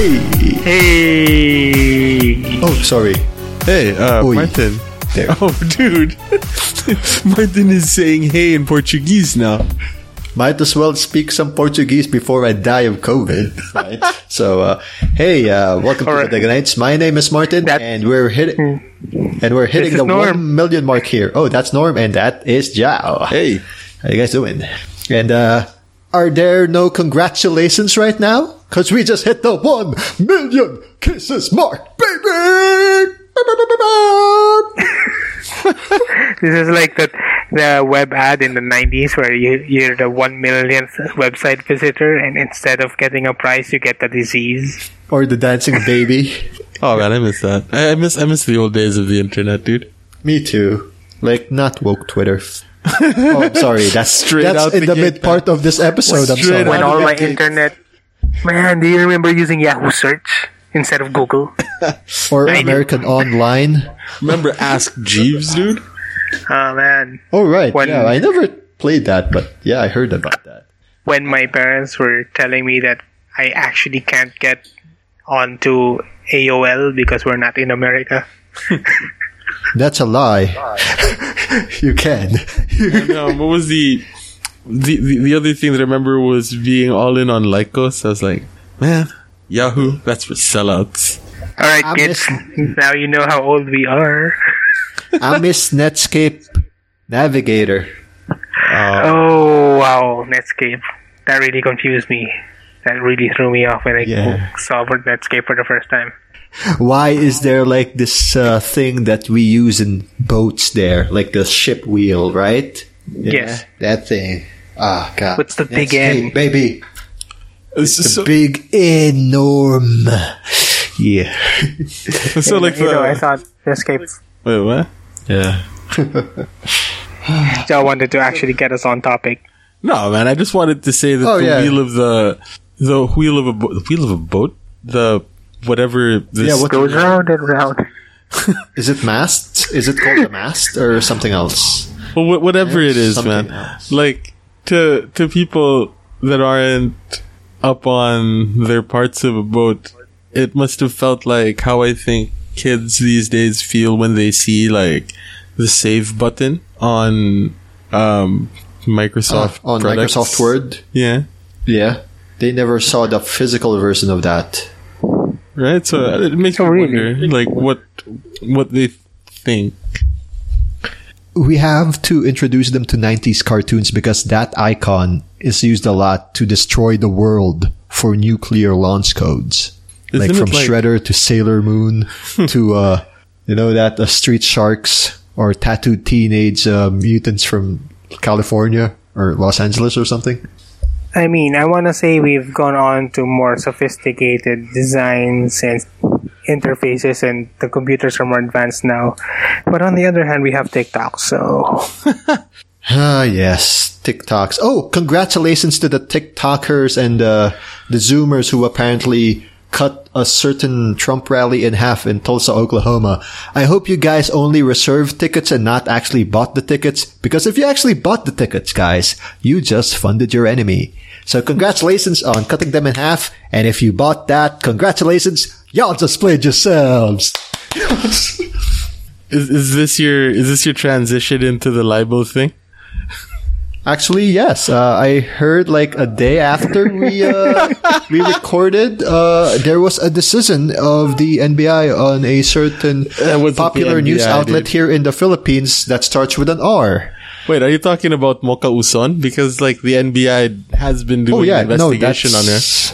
Hey. Hey. Oh, sorry. Hey, uh, Oi. Martin. There. Oh, dude. Martin is saying hey in Portuguese now. Might as well speak some Portuguese before I die of COVID. Right. so, uh, hey, uh, welcome All to right. the Nights. My name is Martin, That- and we're hitting, and we're hitting the Norm. one million mark here. Oh, that's Norm, and that is Joao. Hey. How you guys doing? And uh, are there no congratulations right now? Because we just hit the one million kisses mark, baby. This is like the the web ad in the 90s where you, you're the one millionth website visitor, and instead of getting a prize, you get the disease. Or the dancing baby. Oh man, I miss that. I, I miss I miss the old days of the internet, dude. Me too. Like not woke Twitter. oh, I'm sorry. That's Straight that's out in the the mid part of this episode. I'm sorry. When all my the gates. internet. Man, do you remember using Yahoo search instead of Google? Or I. American Online. Remember Ask Jeeves, dude? Oh man. Oh right. When- yeah, I never played that, but yeah, I heard about that. when my parents were telling me that I actually can't get onto AOL because we're not in America. That's a lie. you can. And, um, what was the, the the the other thing that I remember was being all in on Lycos. I was like, man, Yahoo, that's for sellouts. All right, I kids. miss- Now you know how old we are. I miss Netscape Navigator. Oh wow, Netscape. That really confused me. That really threw me off when I Yeah. saw Netscape for the first time. Why is there like this uh, thing that we use in boats there, like the ship wheel, right? Yeah, Yes. that thing. Ah, God. What's the big Netscape, N? baby? It's just so, Big enorm. Yeah. so like you know, I the, thought Netscape. wait, what? Yeah. I wanted to actually get us on topic. No, man. I just wanted to say that Oh, the yeah. wheel of the the wheel of a bo- the wheel of a boat, the whatever this Yeah, what- Goes round and round. Is it mast? Is it called a mast or something else? Well, wha- whatever it is, Something man. else. Like to to people that aren't up on their parts of a boat, it must have felt like how I think kids these days feel when they see like the save button on um Microsoft on products. Microsoft Word? Yeah. Yeah. They never saw the physical version of that. Right, so it makes Oh, me really? wonder, like what what they think. We have to introduce them to 90s cartoons because that icon is used a lot to destroy the world for nuclear launch codes. Isn't like from like- Shredder to Sailor Moon to, uh, you know, that uh, Street Sharks or tattooed teenage uh, mutants from California or Los Angeles or something. I mean, I want to say we've gone on to more sophisticated designs and interfaces, and the computers are more advanced now. But on the other hand, we have TikTok, so Ah, yes, TikToks. Oh, congratulations to the TikTokers and uh, the Zoomers who apparently cut a certain Trump rally in half in Tulsa, Oklahoma. I hope you guys only reserved tickets and not actually bought the tickets, because if you actually bought the tickets, guys, you just funded your enemy. So congratulations on cutting them in half, and if you bought that, congratulations, y'all just played yourselves. Is is this your is this your transition into the libel thing? Actually, yes. Uh, I heard like a day after we uh, we recorded, uh, there was a decision of the NBI on a certain Uh, popular the news outlet dude? here in the Philippines that starts with an R. Wait, are you talking about Mocha Uson? Because like the NBI has been doing Oh yeah, an no, investigation on her. that's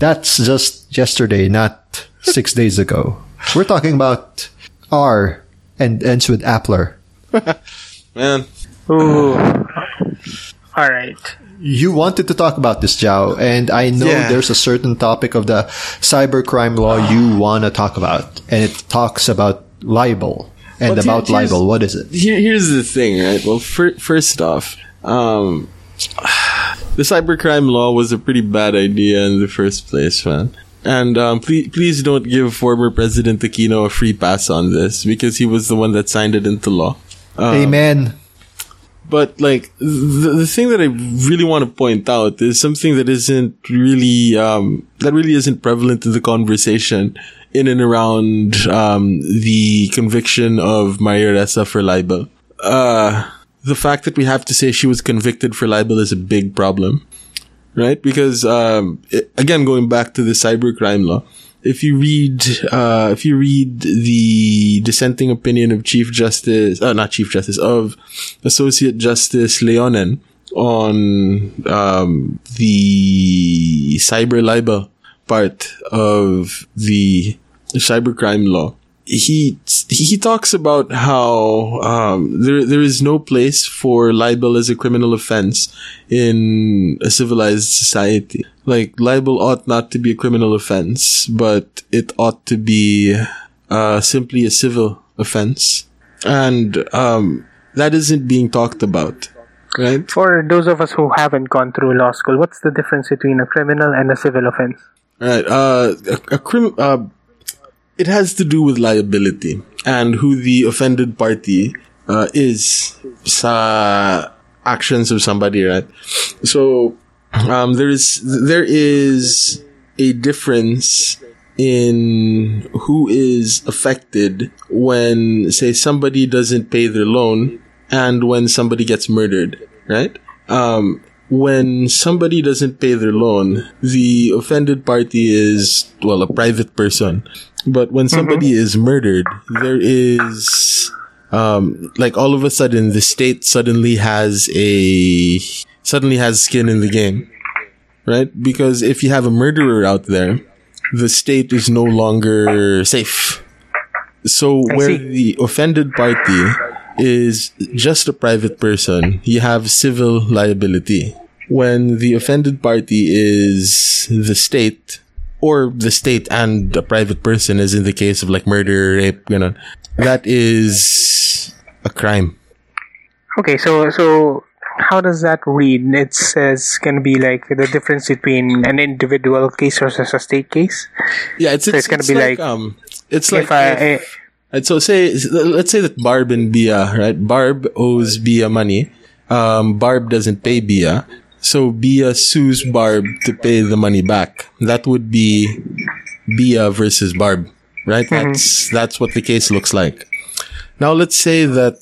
that's just yesterday, not six days ago. We're talking about R and ends with Appler. Man, ooh. All right. You wanted to talk about this, Joao, and I know Yeah. there's a certain topic of the cybercrime law you want to talk about, and it talks about libel. And Well, about here's- libel, what is it? here, here's the thing, right? Well, fir- first off, um, the cybercrime law was a pretty bad idea in the first place, man. And um, please, please don't give former President Aquino a free pass on this because he was the one that signed it into law. Um, Amen. But like the, the thing that I really want to point out is something that isn't really um that really isn't prevalent in the conversation in and around um, the conviction of Maria Ressa for libel. Uh, the fact that we have to say she was convicted for libel is a big problem, right? Because um, it, again, going back to the cybercrime law, if you read uh, if you read the dissenting opinion of Chief Justice, uh, not Chief Justice, of Associate Justice Leonen on um, the cyber libel part of the cybercrime law, he he talks about how um, there there is no place for libel as a criminal offense in a civilized society. Like libel ought not to be a criminal offense, but it ought to be uh, simply a civil offense, and um, that isn't being talked about. Right? For those of us who haven't gone through law school, what's the difference between a criminal and a civil offense? Right. Uh, a, a crim- uh, it has to do with liability and who the offended party uh, is sa actions of somebody, right? So um, there is there is a difference in who is affected when, say, somebody doesn't pay their loan and when somebody gets murdered, right? Um, when somebody doesn't pay their loan, the offended party is, well, a private person. But when somebody mm-hmm. is murdered, there is, um, like all of a sudden, the state suddenly has a, suddenly has skin in the game. Right? Because if you have a murderer out there, the state is no longer safe. So where the offended party is just a private person, you have civil liability. When the offended party is the state, or the state and a private person, as in the case of like murder, rape, you know, that is a crime. Okay, so so how does that read? It says gonna be like the difference between an individual case versus a state case. Yeah, it's, so it's, it's gonna be like, like, um, it's like I, if, Right, so say, let's say that Barb and Bia, right? Barb owes Bia money. Um, Barb doesn't pay Bia. So Bia sues Barb to pay the money back. That would be Bia versus Barb, right? Mm-hmm. That's, that's what the case looks like. Now let's say that,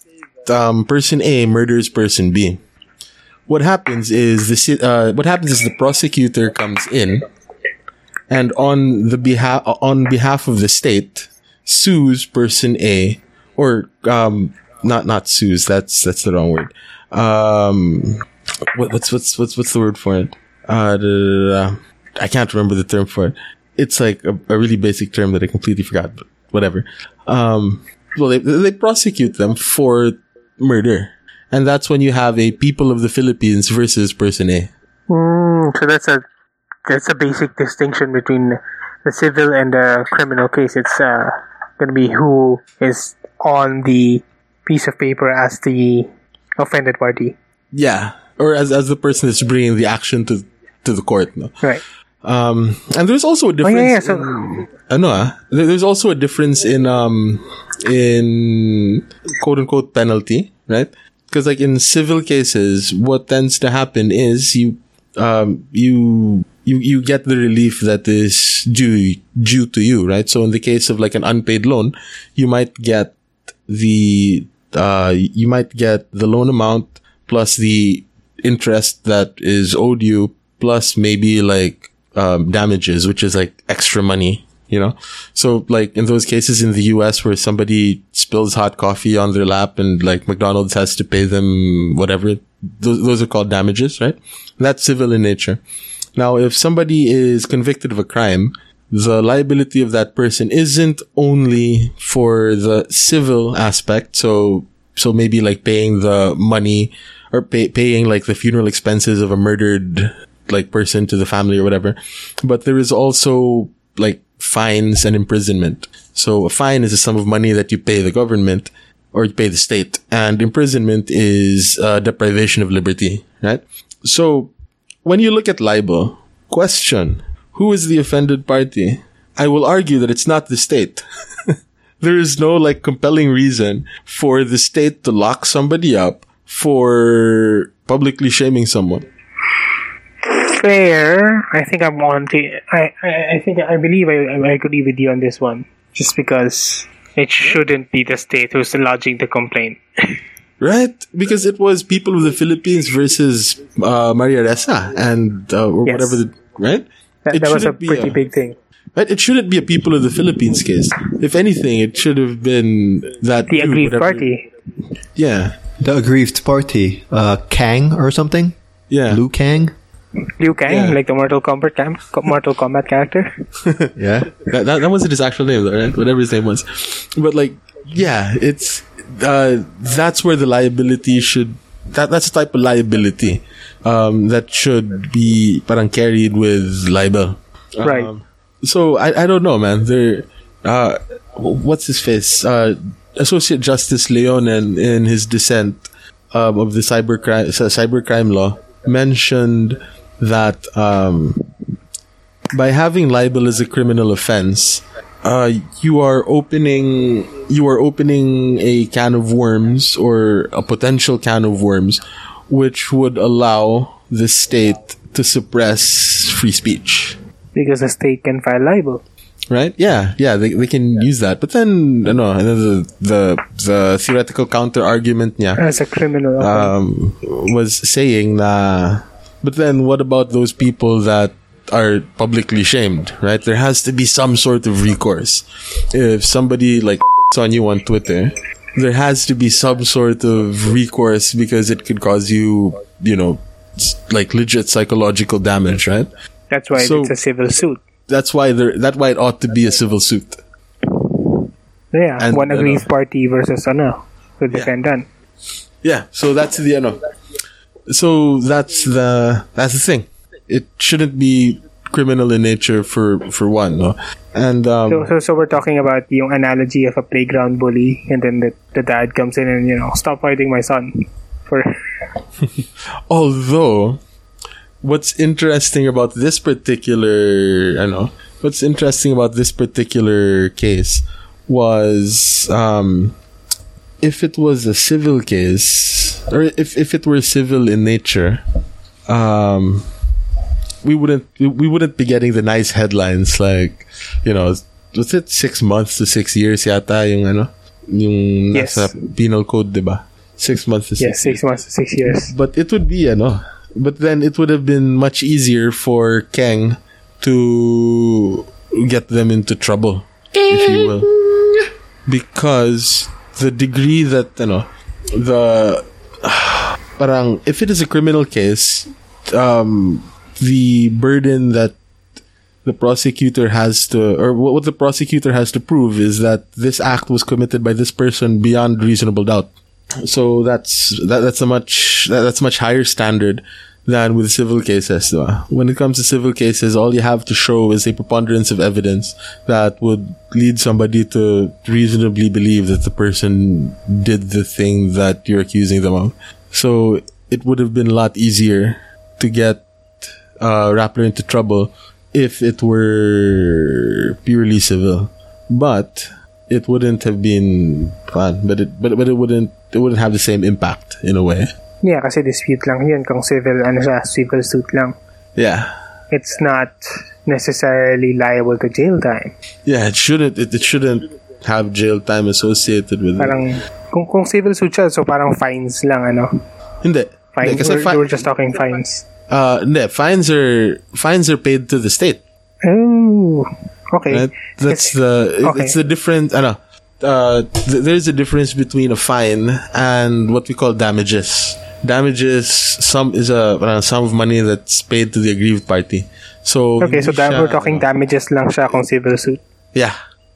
um, person A murders person B. What happens is the, uh, what happens is the prosecutor comes in and on the behalf, on behalf of the state, sues person A, or um, not not sues. That's that's the wrong word. Um, what, what's what's what's what's the word for it? Uh, da, da, da, I can't remember the term for it. It's like a, a, really basic term that I completely forgot. But whatever. Um, well, they they prosecute them for murder, and that's when you have a people of the Philippines versus person A. Mm, so that's a that's a basic distinction between the civil and the criminal case. It's uh going to be who is on the piece of paper as the offended party. Yeah, or as as the person that's bringing the action to to the court. No? Right. Um, and there's also a difference. Oh, yeah, yeah. So, in, uh, no, uh, there's also a difference in um in quote unquote penalty, right? Because like in civil cases, what tends to happen is you um you you you get the relief that is due due to you, right? So in the case of like an unpaid loan, you might get the uh you might get the loan amount plus the interest that is owed you plus maybe like um, damages, which is like extra money, you know? So like in those cases in the US where somebody spills hot coffee on their lap and like McDonald's has to pay them whatever, those, those are called damages, right? That's civil in nature. Now, if somebody is convicted of a crime, the liability of that person isn't only for the civil aspect. So, so maybe like paying the money or pay, paying like the funeral expenses of a murdered like person to the family or whatever. But there is also like fines and imprisonment. So a fine is a sum of money that you pay the government or you pay the state and imprisonment is uh, deprivation of liberty, right? So when you look at libel, question, who is the offended party? I will argue that it's not the state. there is no like compelling reason for the state to lock somebody up for publicly shaming someone. fair, I think I'm on to. I, I, I think I believe I, I agree with you on this one. Just because it shouldn't be the state who's lodging the complaint. Right? Because it was people of the Philippines versus uh, Maria Ressa and uh, or Yes. whatever the right. That, that was a pretty a- big thing. Right? It shouldn't be a people of the Philippines case. If anything, it should have been that The group, aggrieved whatever- party. Yeah, The aggrieved party, uh, Kang or something, yeah. Liu Kang. Liu Kang, Yeah. like the Mortal Kombat cam- Mortal Kombat character. Yeah, that, that, that wasn't his actual name, though, right? Whatever his name was. But like, yeah, it's uh, that's where the liability should. That that's the type of liability um, that should be parang carried with libel. Right. Um, so I I don't know, man. There, uh, what's his face? Uh, Associate Justice Leonen in his dissent um, of the cyber cybercrime cybercrime law mentioned that um, by having libel as a criminal offense, uh, you are opening you are opening a can of worms or a potential can of worms, which would allow the state to suppress free speech. Because the state can file libel. Right? Yeah, yeah, they, they can use that. But then, no, the the the theoretical counter argument, yeah, As a criminal um, was saying na, but then what about those people that are publicly shamed, right? There has to be some sort of recourse. If somebody like on you on Twitter, there has to be some sort of recourse because it could cause you, you know, like legit psychological damage, right? That's why so- it's a civil suit. That's why there, that why it ought to be a civil suit. Yeah, And, one aggrieved party versus ano, the defendant. Yeah, so that's the end ano. So that's the that's the thing. It shouldn't be criminal in nature for for one, no. And um, So, so, so we're talking about yung analogy of a playground bully, and then the, the dad comes in and you know, stop fighting my son. For although what's interesting about this particular I know what's interesting about this particular case was um if it was a civil case or if if it were civil in nature um we wouldn't we- wouldn't be getting the nice headlines like you know was it six months to six years yata yung ano yung Yes. nasa penal code diba six months to yes, six six months to six years. but it would be, ano, but then it would have been much easier for Kang to get them into trouble, if you will. Because the degree that, you know the, parang, if it is a criminal case, um, the burden that the prosecutor has to, or what the prosecutor has to prove is that this act was committed by this person beyond reasonable doubt. So that's that, that's a much that, that's much higher standard than with civil cases. When it comes to civil cases, all you have to show is a preponderance of evidence that would lead somebody to reasonably believe that the person did the thing that you're accusing them of. So it would have been a lot easier to get uh, Rappler into trouble if it were purely civil. But it wouldn't have been fun. But it but but it wouldn't it wouldn't have the same impact in a way. Yeah, kasi dispute lang yun kung civil, ano siya, civil suit lang. Yeah. It's not necessarily liable to jail time. Yeah, it shouldn't it, it shouldn't have jail time associated with it. Parang, kung, kung civil suit siya, so parang fines lang, ano. Hindi. Fines. Hindi, kasi we're, fi- we're just talking fines. Uh, hindi, fines are fines are paid to the state. Oh, okay. Right? That's the it- okay. it's the different. Ano, uh, th- there's a difference between a fine and what we call damages. Damages some is a parang sum of money that's paid to the aggrieved party. So Okay, so da- siya, we're talking ano, damages lang siya kung civil suit. Yeah,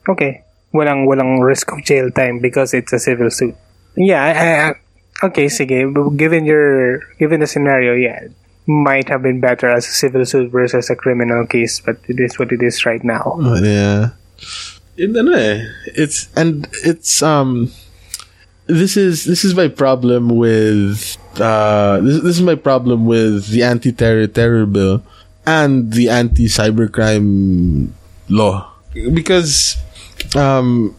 Okay. Walang walang risk of jail time because it's a civil suit. Yeah, I, I, okay, sige. Given your given the scenario, yeah, might have been better as a civil suit versus a criminal case, but it is what it is right now. Oh, yeah. It, ano It's and it's um. This is this is my problem with uh this, this is my problem with the anti-terror terror bill and the anti-cybercrime law because um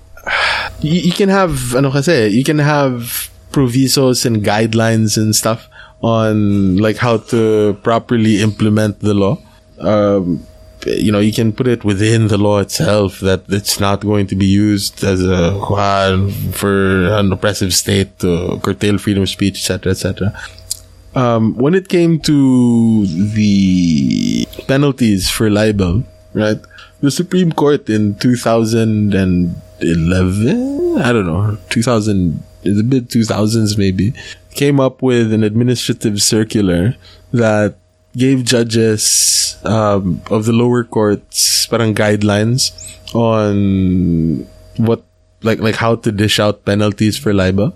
you, you can have ano kasi you can have provisos and guidelines and stuff on like how to properly implement the law. Um, you know, you can put it within the law itself that it's not going to be used as a juan for an oppressive state to curtail freedom of speech, etc., etc. Um, when it came to the penalties for libel, right? The Supreme Court in 2011, I don't know, 2000, in the mid 2000s maybe, came up with an administrative circular that gave judges um, of the lower courts parang guidelines on what like like how to dish out penalties for libel.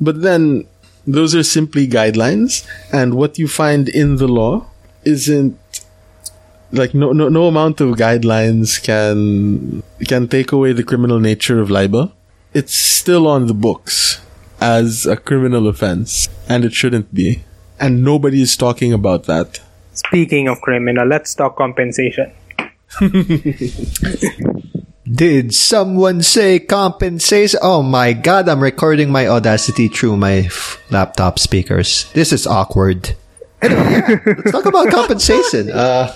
But then those are simply guidelines and what you find in the law isn't like no no no amount of guidelines can can take away the criminal nature of libel. It's still on the books as a criminal offense and it shouldn't be and nobody is talking about that. Speaking of criminal, let's talk compensation. Did someone say compensation? Oh my god, I'm recording my Audacity through my f- laptop speakers. This is awkward. Anyway, yeah, let's talk about compensation. Uh,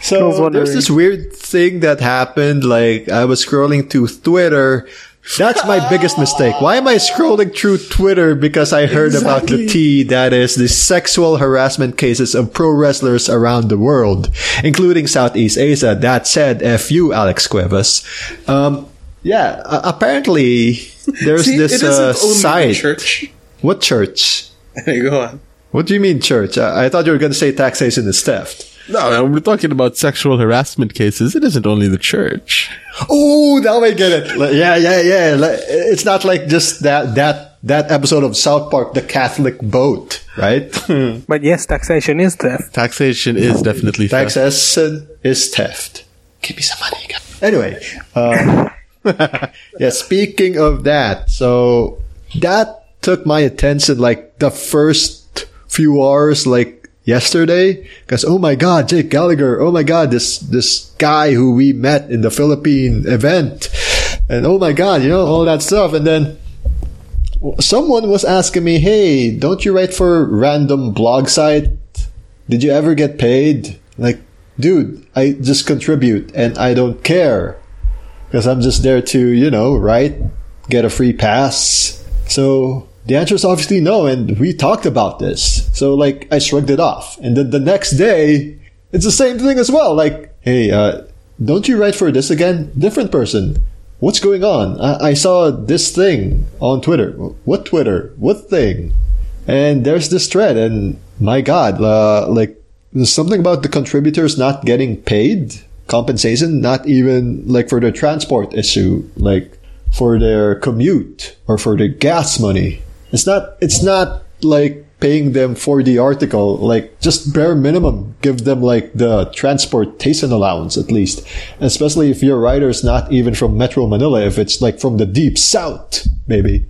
so there's this weird thing that happened. Like I was scrolling to Twitter. That's my biggest mistake. Why am I scrolling through Twitter? Because I heard about the T that is the sexual harassment cases of pro wrestlers around the world, including Southeast Asia. That said, F you, Alex Cuevas. Um, yeah, uh, apparently there's See, this uh, site. church. What church? Go on. What do you mean church? I, I thought you were going to say taxation is theft. No, we're talking about sexual harassment cases. It isn't only the church. Oh, now I get it. Like, yeah, yeah, yeah. Like, it's not like just that that that episode of South Park, the Catholic boat, right? But yes, taxation is theft. Taxation is definitely theft. Taxation is theft. Give me some money. Anyway, um, yeah. Speaking of that, so that took my attention like the first few hours, like yesterday, because oh my god, Jake Gallagher, oh my god, this this guy who we met in the Philippine event, and oh my god, you know all that stuff, and then someone was asking me, hey, don't you write for random blog site? Did you ever get paid? Like, dude, I just contribute and I don't care because I'm just there to, you know, write, get a free pass. So the answer is obviously no. And we talked about this. So like I shrugged it off. And then the next day, it's the same thing as well. Like, hey, uh, don't you write for this again? Different person. What's going on? I, I saw this thing on Twitter. What Twitter? What thing? And there's this thread, and my God, uh, like there's something about the contributors not getting paid compensation, not even like for their transport issue, like for their commute or for the gas money. It's not. It's not like paying them for the article, like just bare minimum. Give them like the transportation allowance at least, especially if your writer's not even from Metro Manila. If it's like from the deep south, maybe,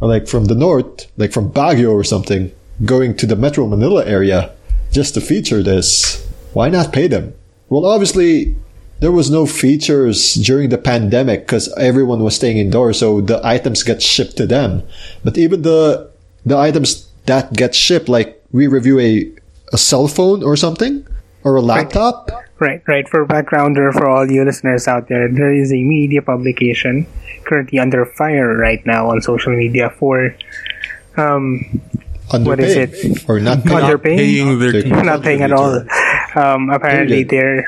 or like from the north, like from Baguio or something, going to the Metro Manila area just to feature this. Why not pay them? Well, obviously, there was no features during the pandemic because everyone was staying indoors, so the items get shipped to them. But even the the items that get shipped, like we review a a cell phone or something or a laptop. Right, right. For backgrounder, for all you listeners out there, there is a media publication currently under fire right now on social media for um, What is it? or not paid. Underpaid? Paying their They're not paying at all. Um, apparently, Period.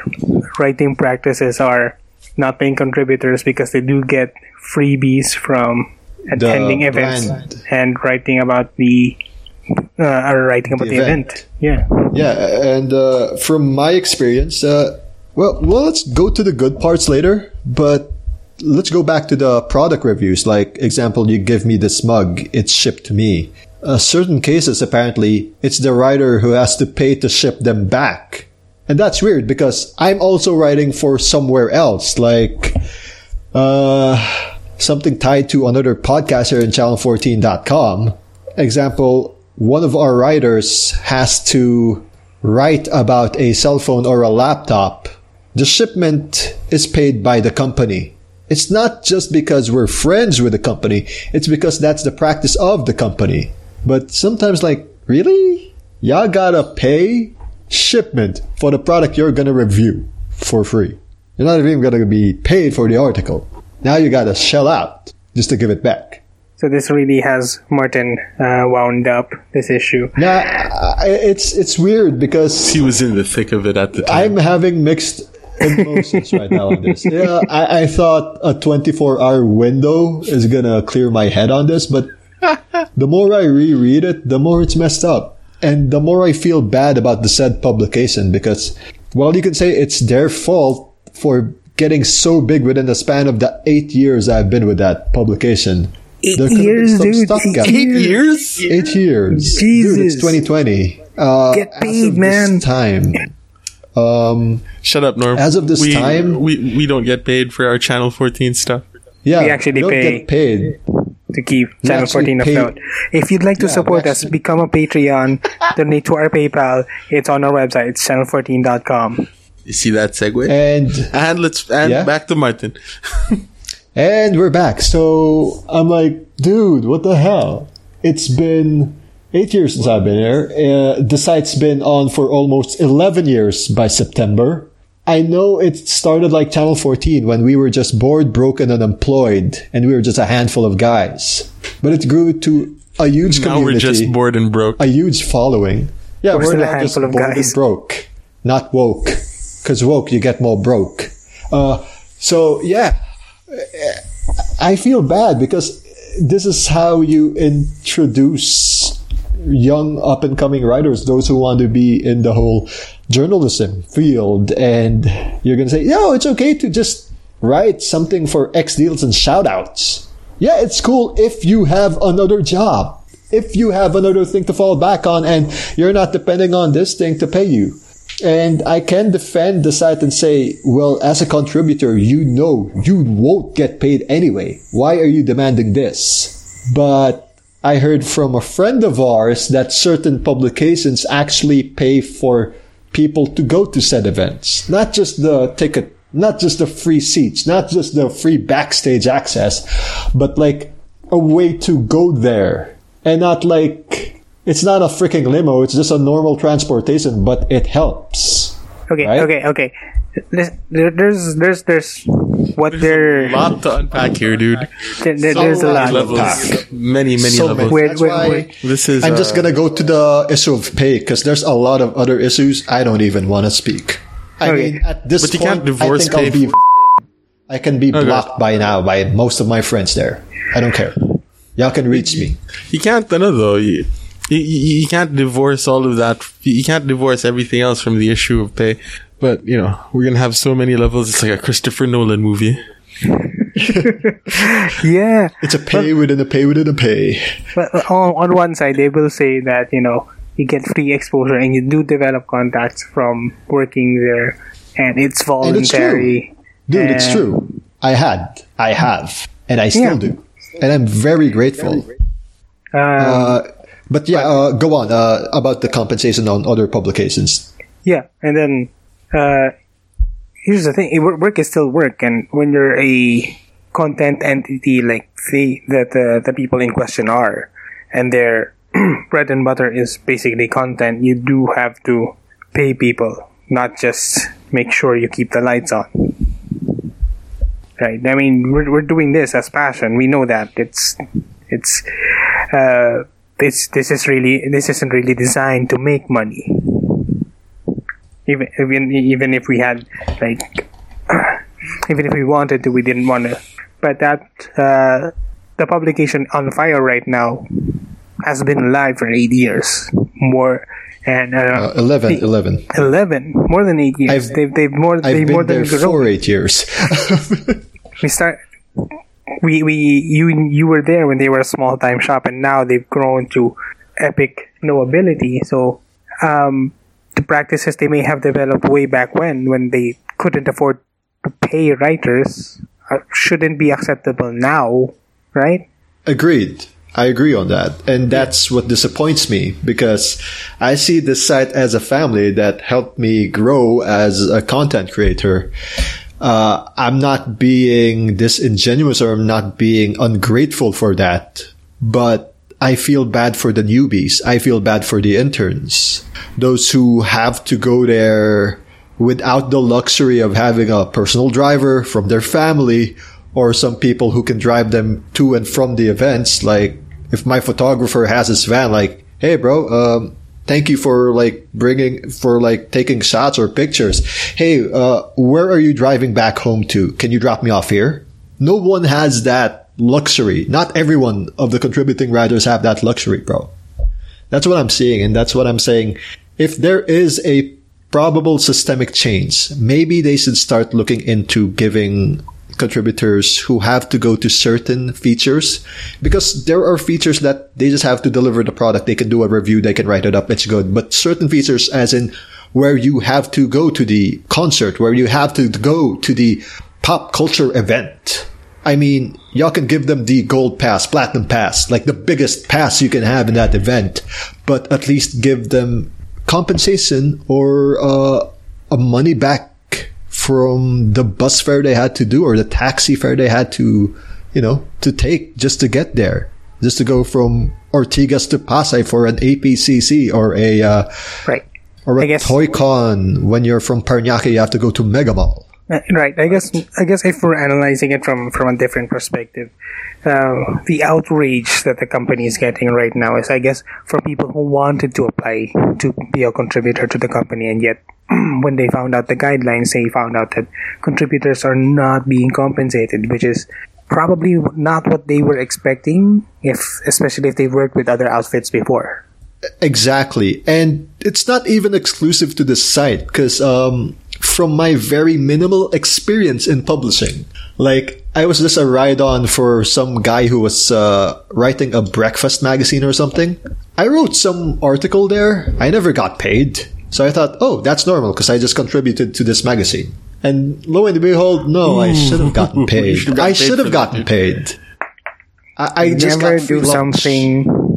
Writing practices are not paying contributors because they do get freebies from attending events brand. and writing about the uh, or writing about The the, event. event. Yeah. Yeah, and uh, from my experience, uh, well, well, let's go to the good parts later, but let's go back to the product reviews. Like, example, you give me this mug, it's shipped to me. Uh, certain cases, apparently, it's the writer who has to pay to ship them back. And that's weird because I'm also writing for somewhere else, like, uh, something tied to another podcaster in channel14.com. Example, one of our writers has to write about a cell phone or a laptop. The shipment is paid by the company. It's not just because we're friends with the company. It's because that's the practice of the company. But sometimes like, really? Y'all gotta pay shipment for the product you're gonna review for free. You're not even gonna be paid for the article. Now you gotta shell out just to give it back. So this really has Martin uh, wound up this issue. Now it's it's weird because He was in the thick of it at the time. I'm having mixed emotions right now on this. Yeah, I, I thought a 24 hour window is gonna clear my head on this, but the more I reread it, the more it's messed up. And the more I feel bad about the said publication because, well, you can say it's their fault for getting so big within the span of the eight years I've been with that publication. Eight There could have been years, some dude. stuff Eight got- years? Eight years. Dude, it's Jesus. 2020. Uh, Get paid, of this man. Time. Um, Shut up, Norm. As of this we, time- we we don't get paid for our Channel 14 stuff. yeah, We actually don't pay. get paid. To keep Channel actually 14 pay- afloat. If you'd like to Yeah, support we us, become a Patreon, donate to our PayPal. It's on our website. It's channel14.com. You see that segue? And And let's and Yeah? back to Martin. and we're back. So I'm like, dude, what the hell? It's been eight years since I've been here. Uh, the site's been on for almost 11 years by September. I know it started like Channel 14 when we were just bored, broken, and unemployed, and we were just a handful of guys. But it grew to a huge Now community. Now we're just bored and broke. a huge following. Yeah, We're we're, still a now just handful of bored and guys. broke, not woke. Because woke, you get more broke. Uh, so yeah, I feel bad because this is how you introduce young up and coming writers, those who want to be in the whole journalism field, and you're gonna say, "No, it's okay to just write something for X deals and shout outs." Yeah, it's cool if you have another job, if you have another thing to fall back on, and you're not depending on this thing to pay you. And I can defend the site and say, well, as a contributor, you know you won't get paid anyway. Why are you demanding this? But I heard from a friend of ours that certain publications actually pay for people to go to said events. Not just the ticket, not just the free seats, not just the free backstage access, but like a way to go there. And not like, it's not a freaking limo, it's just a normal transportation, but it helps. Okay, Right? okay, okay. There's, there's, there's, there's what they're. a lot to unpack here, dude. there- there- there's a lot. much. Levels, Unpack. many, many So levels. many. Wait, That's wait, wait. This is. I'm just uh, gonna go to the issue of pay because there's a lot of other issues I don't even want to speak. I Okay. mean, at this But you point, can't divorce I think I'll be. I can be blocked by now by most of my friends there. I don't care. Y'all can reach me. You can't, no, though. You, you, you can't divorce all of that. You can't divorce everything else from the issue of pay. But, you know, we're going to have so many levels. It's like a Christopher Nolan movie. Yeah. It's a pay within a pay within a pay. But on, on one side, they will say that, you know, you get free exposure and you do develop contacts from working there and it's voluntary. And it's true. Dude, it's Uh, true. I had, I have, and I still Yeah. do. And I'm very grateful. Um, Uh, but yeah, uh, go on uh, about the compensation on other publications. Yeah, and then uh, here's the thing: work is still work, and when you're a content entity like the that the, the people in question are, and their bread and butter is basically content, you do have to pay people, not just make sure you keep the lights on. Right? I mean, we're we're doing this as passion. We know that it's it's uh, this this is really this isn't really designed to make money even even even if we had like even if we wanted to we didn't want to. But that uh, the publication on fire right now has been live for eight years. More and uh, Uh, 11, 11. 11 more than eight years. I've- they've they've more they've been more there than for eight years. we start we we you you were there when they were a small time shop and now they've grown to epic knowability so um the practices they may have developed way back when when they couldn't afford to pay writers uh, shouldn't be acceptable now right Agreed. I agree on that. And that's what disappoints me because I see this site as a family that helped me grow as a content creator. Uh, I'm not being disingenuous or I'm not being ungrateful for that, but I feel bad for the newbies. I feel bad for the interns. Those who have to go there without the luxury of having a personal driver from their family or some people who can drive them to and from the events. Like if my photographer has his van, like, Hey, bro, um, thank you for like bringing, for like taking shots or pictures. Hey, uh, where are you driving back home to? Can you drop me off here? No one has that luxury. Not everyone of the contributing writers have that luxury, bro. That's what I'm seeing. And that's what I'm saying. If there is a probable systemic change, maybe they should start looking into giving contributors who have to go to certain features because there are features that they just have to deliver the product. They can do a review. They can write it up. It's good. But certain features, as in where you have to go to the concert, where you have to go to the pop culture event. I mean, y'all can give them the gold pass, platinum pass, like the biggest pass you can have in that event, but at least give them compensation or uh, a money back from the bus fare they had to do or the taxi fare they had to, you know, to take just to get there, just to go from Ortigas to Pasay for an APCC or a uh, Right. or a I guess- Toy-Con. When you're from Paranaque, you have to go to Mega Mall. Uh, Right. I guess I guess if we're analyzing it from from a different perspective, uh, the outrage that the company is getting right now is, I guess, for people who wanted to apply to be a contributor to the company, and yet when they found out the guidelines, they found out that contributors are not being compensated, which is probably not what they were expecting. If especially if they worked with other outfits before. Exactly. And it's not even exclusive to this site because um, from my very minimal experience in publishing, like I was just a ride on for some guy who was uh, writing a breakfast magazine or something. I wrote some article there. I never got paid. So I thought, oh, that's normal because I just contributed to this magazine. And lo and behold, no, I should have gotten paid. should have gotten I should have gotten paid. I, I just Never got free do lunch something.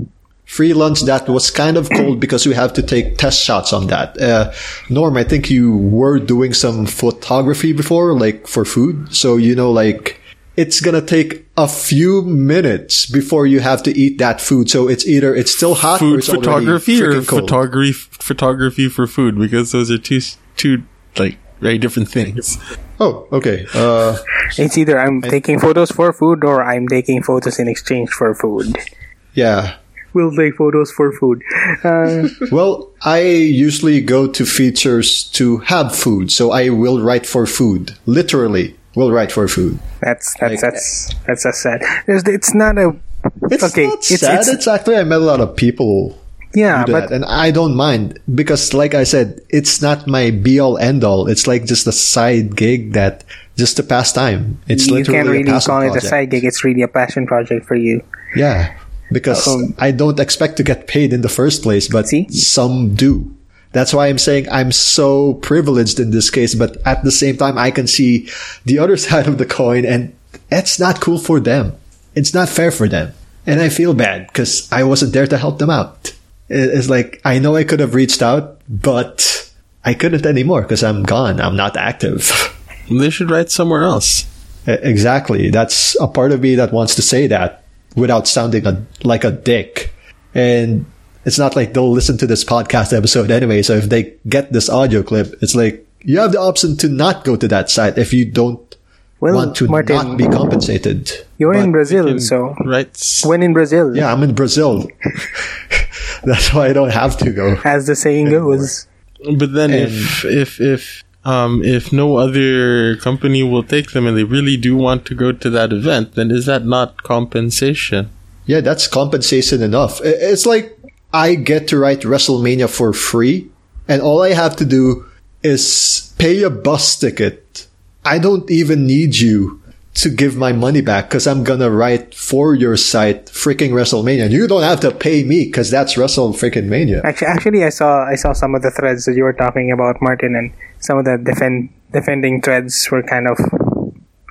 Free lunch that was kind of cold because we have to take test shots on that. Uh, Norm, I think you were doing some photography before, like for food. So, you know, like it's going to take a few minutes before you have to eat that food. So it's either it's still hot or Food it's already photography or cold. photography photography for food because those are two two like very different things. oh, okay. Uh, It's either I'm taking photos for food or I'm taking photos in exchange for food. yeah. We'll take photos for food. Uh, Well, I usually go to features to have food. So I will write for food. Literally will write for food. That's that's Like- that's that's a sad. There's, it's not a It's Okay, not it's- sad. it's- it's actually, I met a lot of people yeah, but and I don't mind because, like I said, it's not my be all end all. It's like just a side gig that just to pass time. It's you literally can't really call it a side gig. It's really a passion project for you. Yeah, because Um, I don't expect to get paid in the first place, but See? some do. That's why I'm saying I'm so privileged in this case, but at the same time, I can see the other side of the coin and it's not cool for them. It's not fair for them. And I feel bad because I wasn't there to help them out. It's like, I know I could have reached out, but I couldn't anymore because I'm gone. I'm not active. They should write somewhere else. Exactly. That's a part of me that wants to say that without sounding a, like a dick. And it's not like they'll listen to this podcast episode anyway. So if they get this audio clip, it's like you have the option to not go to that site if you don't Well, want to Martin, not be compensated. you're in But- Brazil, so Right. when in Brazil, Yeah, I'm in Brazil. That's why I don't have to go. as the saying goes. But then if if if um if no other company will take them and they really do want to go to that event, then is that not compensation? Yeah, that's compensation enough. It's like I get to write WrestleMania for free, and all I have to do is pay a bus ticket. I don't even need you to give my money back because I'm gonna write for your site freaking WrestleMania. You don't have to pay me because that's Wrestle freaking Mania. Actually, actually, I saw I saw some of the threads that you were talking about, Martin, and some of the defend defending threads were kind of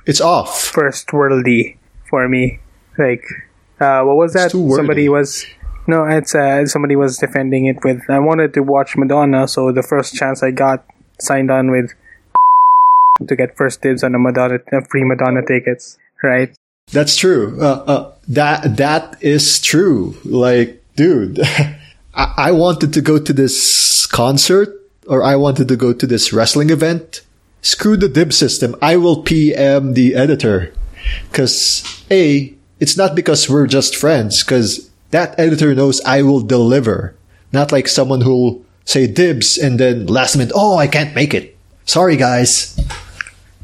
It's off. first worldy for me. Like, uh, what was that? Somebody was no, it's uh, somebody was defending it with. I wanted to watch Madonna, so the first chance I got signed on with. To get first dibs on the Madonna uh, free Madonna tickets, right? That's true. Uh, uh, that that is true. Like, dude, I, I wanted to go to this concert or I wanted to go to this wrestling event. Screw the dib system. I will PM the editor. Cause A, it's not because we're just friends, cause that editor knows I will deliver. Not like someone who'll say dibs and then last minute, oh, I can't make it. Sorry, guys.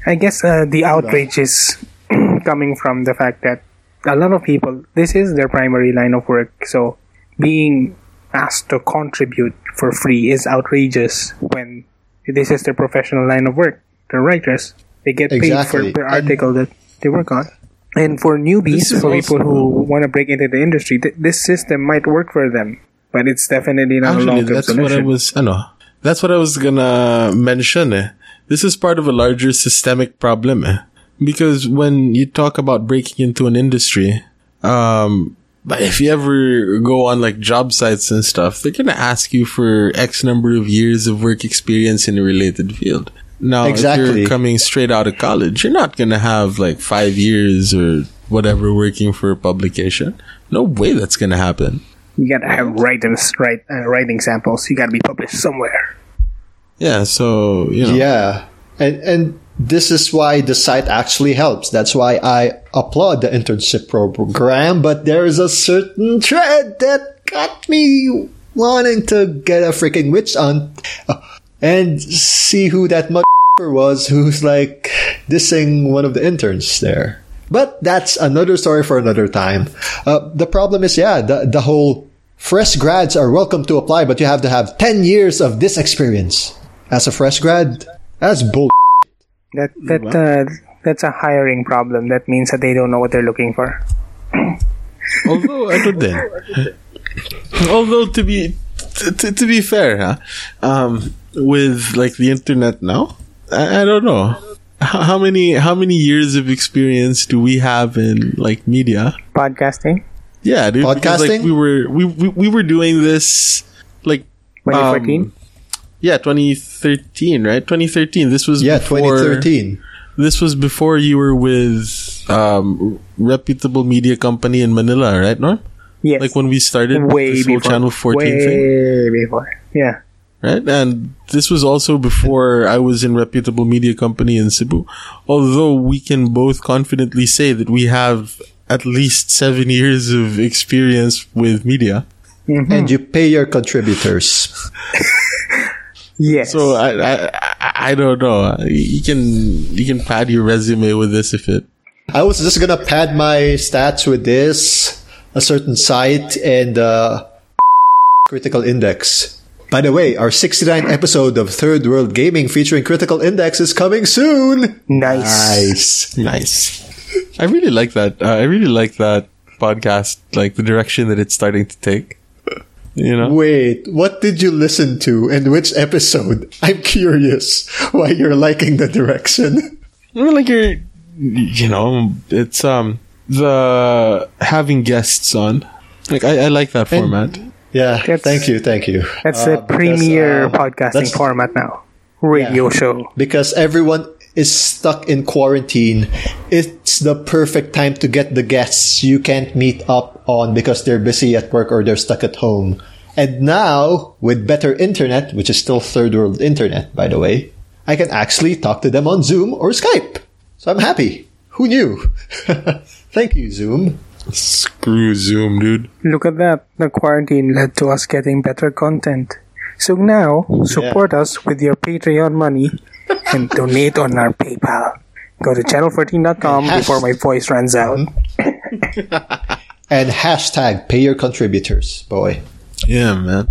I guess uh, the outrage is coming from the fact that a lot of people, this is their primary line of work. So being asked to contribute for free is outrageous when this is their professional line of work. They're writers. They get paid Exactly. for per And- article that they work on. And for newbies, for people who want to break into the industry, th- this system might work for them. But it's definitely not a Actually, long-term that's solution. what I was. I know. That's what I was gonna mention. Eh. This is part of a larger systemic problem. Eh. Because when you talk about breaking into an industry, um, but if you ever go on like job sites and stuff, they're gonna ask you for X number of years of work experience in a related field. Now, if you're coming straight out of college, you're not gonna have like five years or whatever working for a publication. No way that's gonna happen. You gotta have writings, write, uh, writing samples. You gotta be published somewhere. Yeah, so you know. Yeah. And and this is why the site actually helps. That's why I applaud the internship program, but there's a certain thread that got me wanting to get a freaking witch hunt uh, and see who that motherfucker was who's like dissing one of the interns there. But that's another story for another time. Uh, the problem is, yeah, the, the whole fresh grads are welcome to apply, but you have to have 10 years of this experience. As a fresh grad, that's bull. That that uh, that's a hiring problem. That means that they don't know what they're looking for. Although I don't think. Although to be to, to, to be fair, huh? Um, with like the internet now, I, I don't know how, how many how many years of experience do we have in like media? Podcasting, Yeah, dude, because, like, Podcasting? we were we, we we were doing this like 2014. um, yeah, 2013, right? 2013. This was Yeah, before, 2013. This was before you were with um reputable media company in Manila, right, Norm? yes, Like when we started way this whole before. Channel 14 way thing, before. Yeah. right? And this was also before I was in reputable media company in Cebu. Although we can both confidently say that we have at least seven years of experience with media. And you pay your contributors. Yes. So I, I, I, I don't know. You can, you can pad your resume with this if it, I was just gonna pad my stats with this, a certain site, and uh, Critical Index. By the way, our 69 episode of Third World Gaming featuring Critical Index is coming soon. nice. Nice. nice. I really like that. Uh, I really like that podcast, like the direction that it's starting to take. You know? Wait, what did you listen to and which episode? I'm curious why you're liking the direction. Well, like you're, you know, it's um the having guests on. Like I, I like that format. Yeah, That's- thank you, thank you. That's Uh, the premier because, uh, podcasting format now. Radio Yeah. show. because everyone is stuck in quarantine. It's the perfect time to get the guests you can't meet up on because they're busy at work or they're stuck at home. And now, with better internet, which is still third world internet, by the way, I can actually talk to them on Zoom or Skype. So I'm happy. Who knew? Thank you, Zoom. Screw Zoom, dude. Look at that. The quarantine led to us getting better content. So now, support us with your Patreon money and donate on our PayPal. Go to channel14.com And hash- before my voice runs out. Mm-hmm. And hashtag pay your contributors, boy. Yeah, man.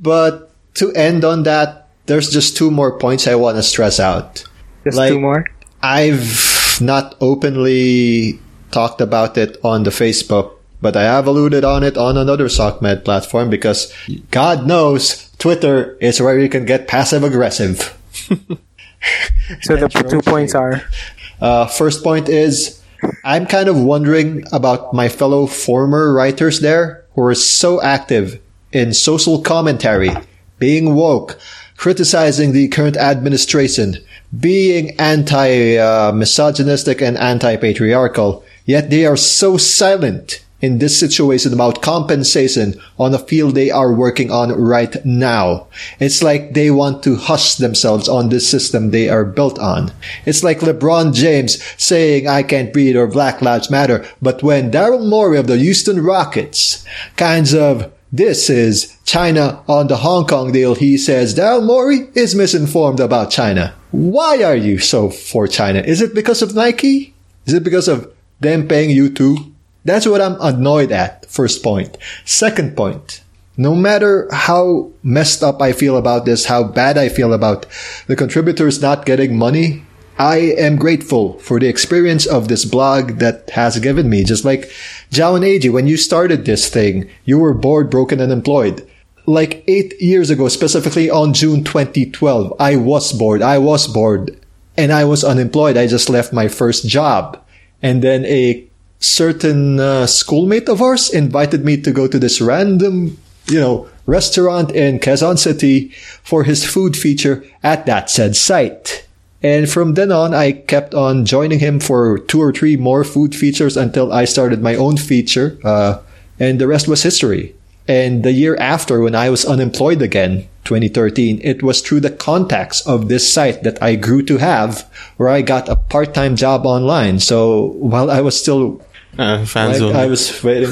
But to end on that, there's just two more points I want to stress out. Just Like- two more. I've not openly talked about it on the Facebook, but I have alluded on it on another SOCMED platform because God knows Twitter is where you can get passive aggressive. So the Metro two points are? Uh, first point is I'm kind of wondering about my fellow former writers there who are so active in social commentary, being woke, criticizing the current administration, being anti-misogynistic and anti-patriarchal, yet they are so silent in this situation about compensation on a field they are working on right now. It's like they want to hush themselves on this system they are built on. It's like LeBron James saying I can't breathe or Black Lives Matter, but when Daryl Morey of the Houston Rockets kinds of this is China on the Hong Kong deal. He says Daryl Morey is misinformed about China. Why are you so for China? Is it because of Nike? Is it because of them paying you too? That's what I'm annoyed at. First point. Second point. No matter how messed up I feel about this, how bad I feel about the contributors not getting money, I am grateful for the experience of this blog that has given me. Just like Joao and AG, when you started this thing, you were bored, broken, and employed. Like eight years ago, specifically on June 2012, I was bored. I was bored and I was unemployed. I just left my first job. And then a certain uh, schoolmate of ours invited me to go to this random, you know, restaurant in Quezon City for his food feature at that said site. And from then on, I kept on joining him for two or three more food features until I started my own feature. Uh, and the rest was history. And the year after, when I was unemployed again, 2013, it was through the contacts of this site that I grew to have where I got a part-time job online. So while I was still Uh, fans like, only. I was waiting.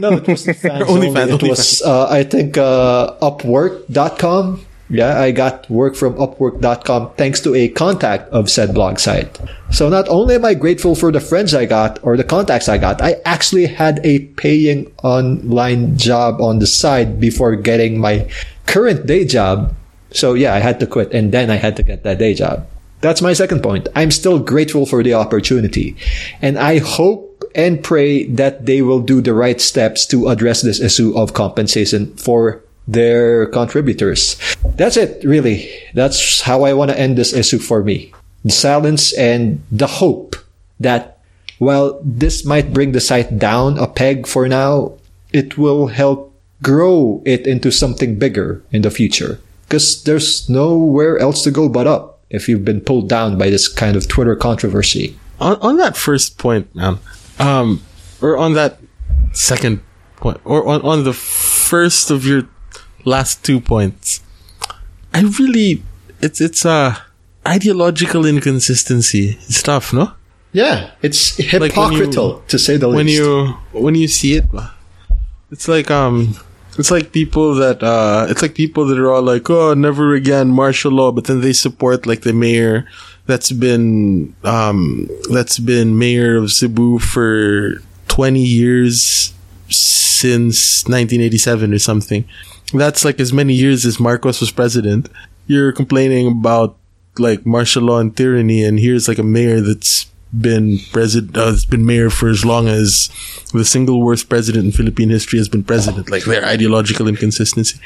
No, it was fans Only only. fans, It only was, uh, I think, uh, Upwork.com. Yeah, I got work from Upwork.com thanks to a contact of said blog site. So not only am I grateful for the friends I got or the contacts I got, I actually had a paying online job on the side before getting my current day job. So yeah, I had to quit and then I had to get that day job. That's my second point. I'm still grateful for the opportunity and I hope and pray that they will do the right steps to address this issue of compensation for their contributors. That's it, really. That's how I want to end this issue for me. The silence and the hope that while this might bring the site down a peg for now, it will help grow it into something bigger in the future. Because there's nowhere else to go but up if you've been pulled down by this kind of Twitter controversy. on, on that first point, man, um, or on that second point, or on, on the first of your last two points, I really, it's, it's a ideological inconsistency. It's tough, no? Yeah, it's when you- hypocritical to say the when least. you when you see it it's like um it's like people that uh it's like people that are all like oh never again martial law but then they support like the mayor that's been um that's been mayor of Cebu for 20 years since 1987 or something. That's like as many years as Marcos was president. You're complaining about like martial law and tyranny and here's like a mayor that's been president uh, has been mayor for as long as the single worst president in Philippine history has been president like their ideological inconsistency.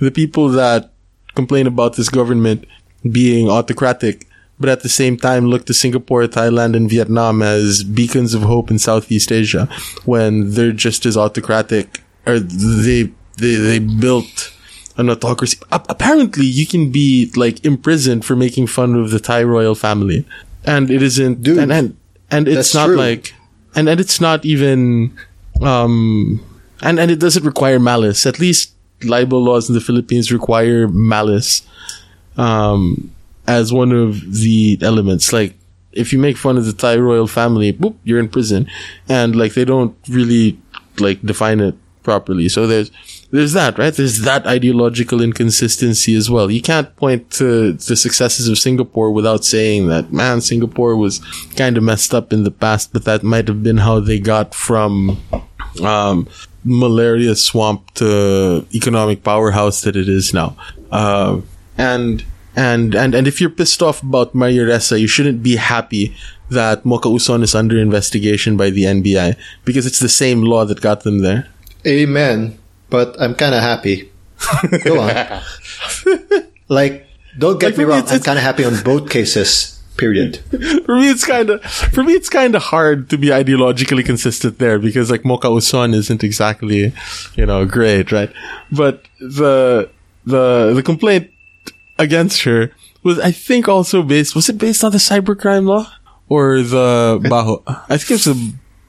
The people that complain about this government being autocratic but at the same time look to Singapore, Thailand, and Vietnam as beacons of hope in Southeast Asia when they're just as autocratic or they they they built an autocracy. A- apparently, you can be like imprisoned for making fun of the Thai royal family, and it isn't. Dude, and and, and it's not true. like, and and it's not even, um, and and it doesn't require malice. At least libel laws in the Philippines require malice, um, as one of the elements. Like if you make fun of the Thai royal family, boop, you're in prison, and like they don't really like define it properly. So there's there's that, right? There's that ideological inconsistency as well. You can't point to the successes of Singapore without saying that, man, Singapore was kind of messed up in the past, but that might have been how they got from um, malaria swamp to economic powerhouse that it is now. Uh, and and and and if you're pissed off about Maria Ressa, you shouldn't be happy that Mocha Uson is under investigation by the NBI because it's the same law that got them there. Amen. But I'm kind of happy. Go on. like, don't get Like, me me, wrong. I'm kind of happy on both cases. Period. for me, it's kind of for me, it's kind of hard to be ideologically consistent there because like Mocha Uson isn't exactly, you know, great, right? But the the the complaint against her was, I think, also based. Was it based on the cybercrime law or the Baho? I think it's the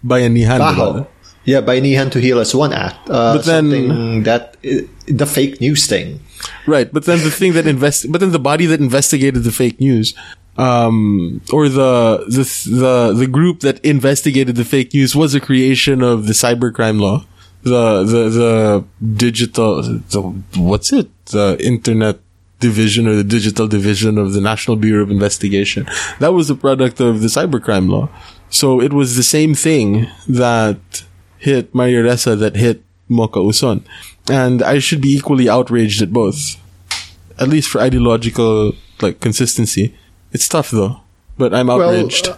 Bayanihan. Baho. Yeah, Bayanihan to Heal as one act. Uh, But then- that uh, the fake news thing. Right, but then the thing that invest, but then the body that investigated the fake news, um, or the the the the group that investigated the fake news was a creation of the cybercrime law, the the the digital the what's it the internet division or the digital division of the National Bureau of Investigation. That was a product of the cybercrime law. So it was the same thing that hit Maria Ressa that hit Mocha Uson. And I should be equally outraged at both. At least for ideological like consistency. It's tough though. But I'm outraged. uh,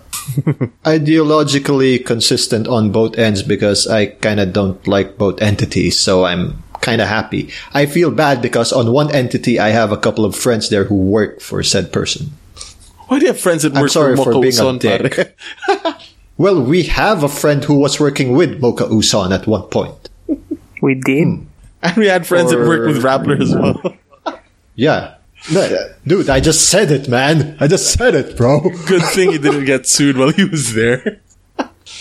ideologically consistent on both ends because I kind of don't like both entities, so I'm kind of happy. I feel bad because on one entity I have a couple of friends there who work for said person. Why do you have friends that I'm work sorry for for Mocha being a dick. Well, we have a friend who was working with Mocha Uson at one point. We did. and we had friends that worked with Or- Rappler as well. Yeah. No, uh, Dude, I just said it, man. I just said it, bro. Good thing he didn't get sued while he was there.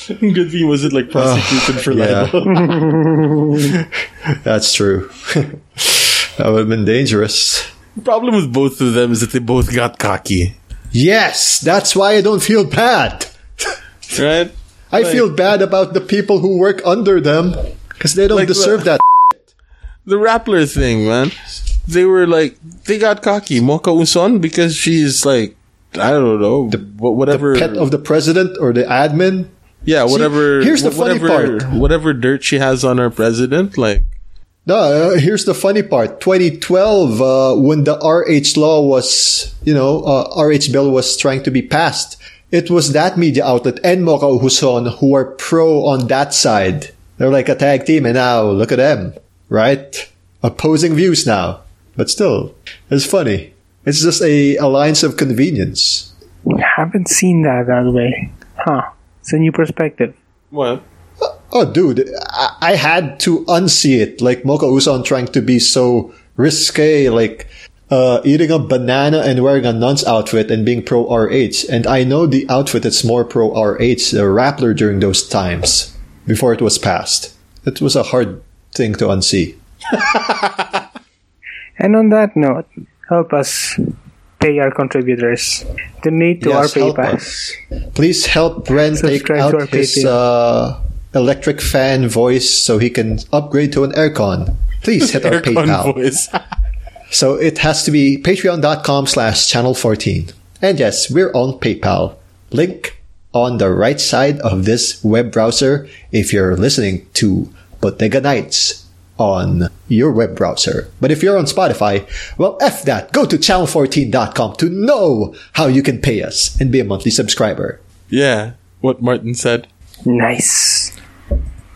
Good thing wasn't like prosecuted for yeah. libel. That's true. that would have been dangerous. The problem with both of them is that they both got cocky. Yes, that's why I don't feel bad. Right? I Like- feel bad about the people who work under them because they don't Like the- deserve that. The Rappler thing, man. They were like, they got cocky. Mocha Uson because she's like, I don't know, wha- whatever. Pet of the president or the admin. Yeah, whatever. here's the wha- funny part. Whatever dirt she has on our president, like, No, uh, here's the funny part. 2012, uh, when the RH law was, you know, uh, RH bill was trying to be passed, it was that media outlet and Mocha Uson who were pro on that side. They're like a tag team, and now look at them, right? Opposing views now, but still, it's funny. It's just a alliance of convenience. We haven't seen that that way. Huh. It's a new perspective. what? Oh, dude, I, I had to unsee it. Like Mocha Uson trying to be so risque, like uh, eating a banana and wearing a nun's outfit and being pro RH. And I know the outfit that's more pro RH, the Rappler during those times before it was passed. It was a hard thing to unsee. And on that note, help us pay our contributors. need to Yes, our help PayPal. us. Please help Ren take Subscribe to our out his uh, electric fan voice so he can upgrade to an aircon. Please hit our Aircon PayPal. voice. So it has to be patreon.com slash channel 14. And yes, we're on PayPal. Link on the right side of this web browser if you're listening to Bodega Nights on your web browser. But if you're on Spotify, well, F that. Go to channel14.com to know how you can pay us and be a monthly subscriber. yeah, what Martin said. Nice.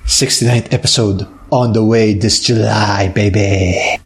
69th episode on the way this July, baby.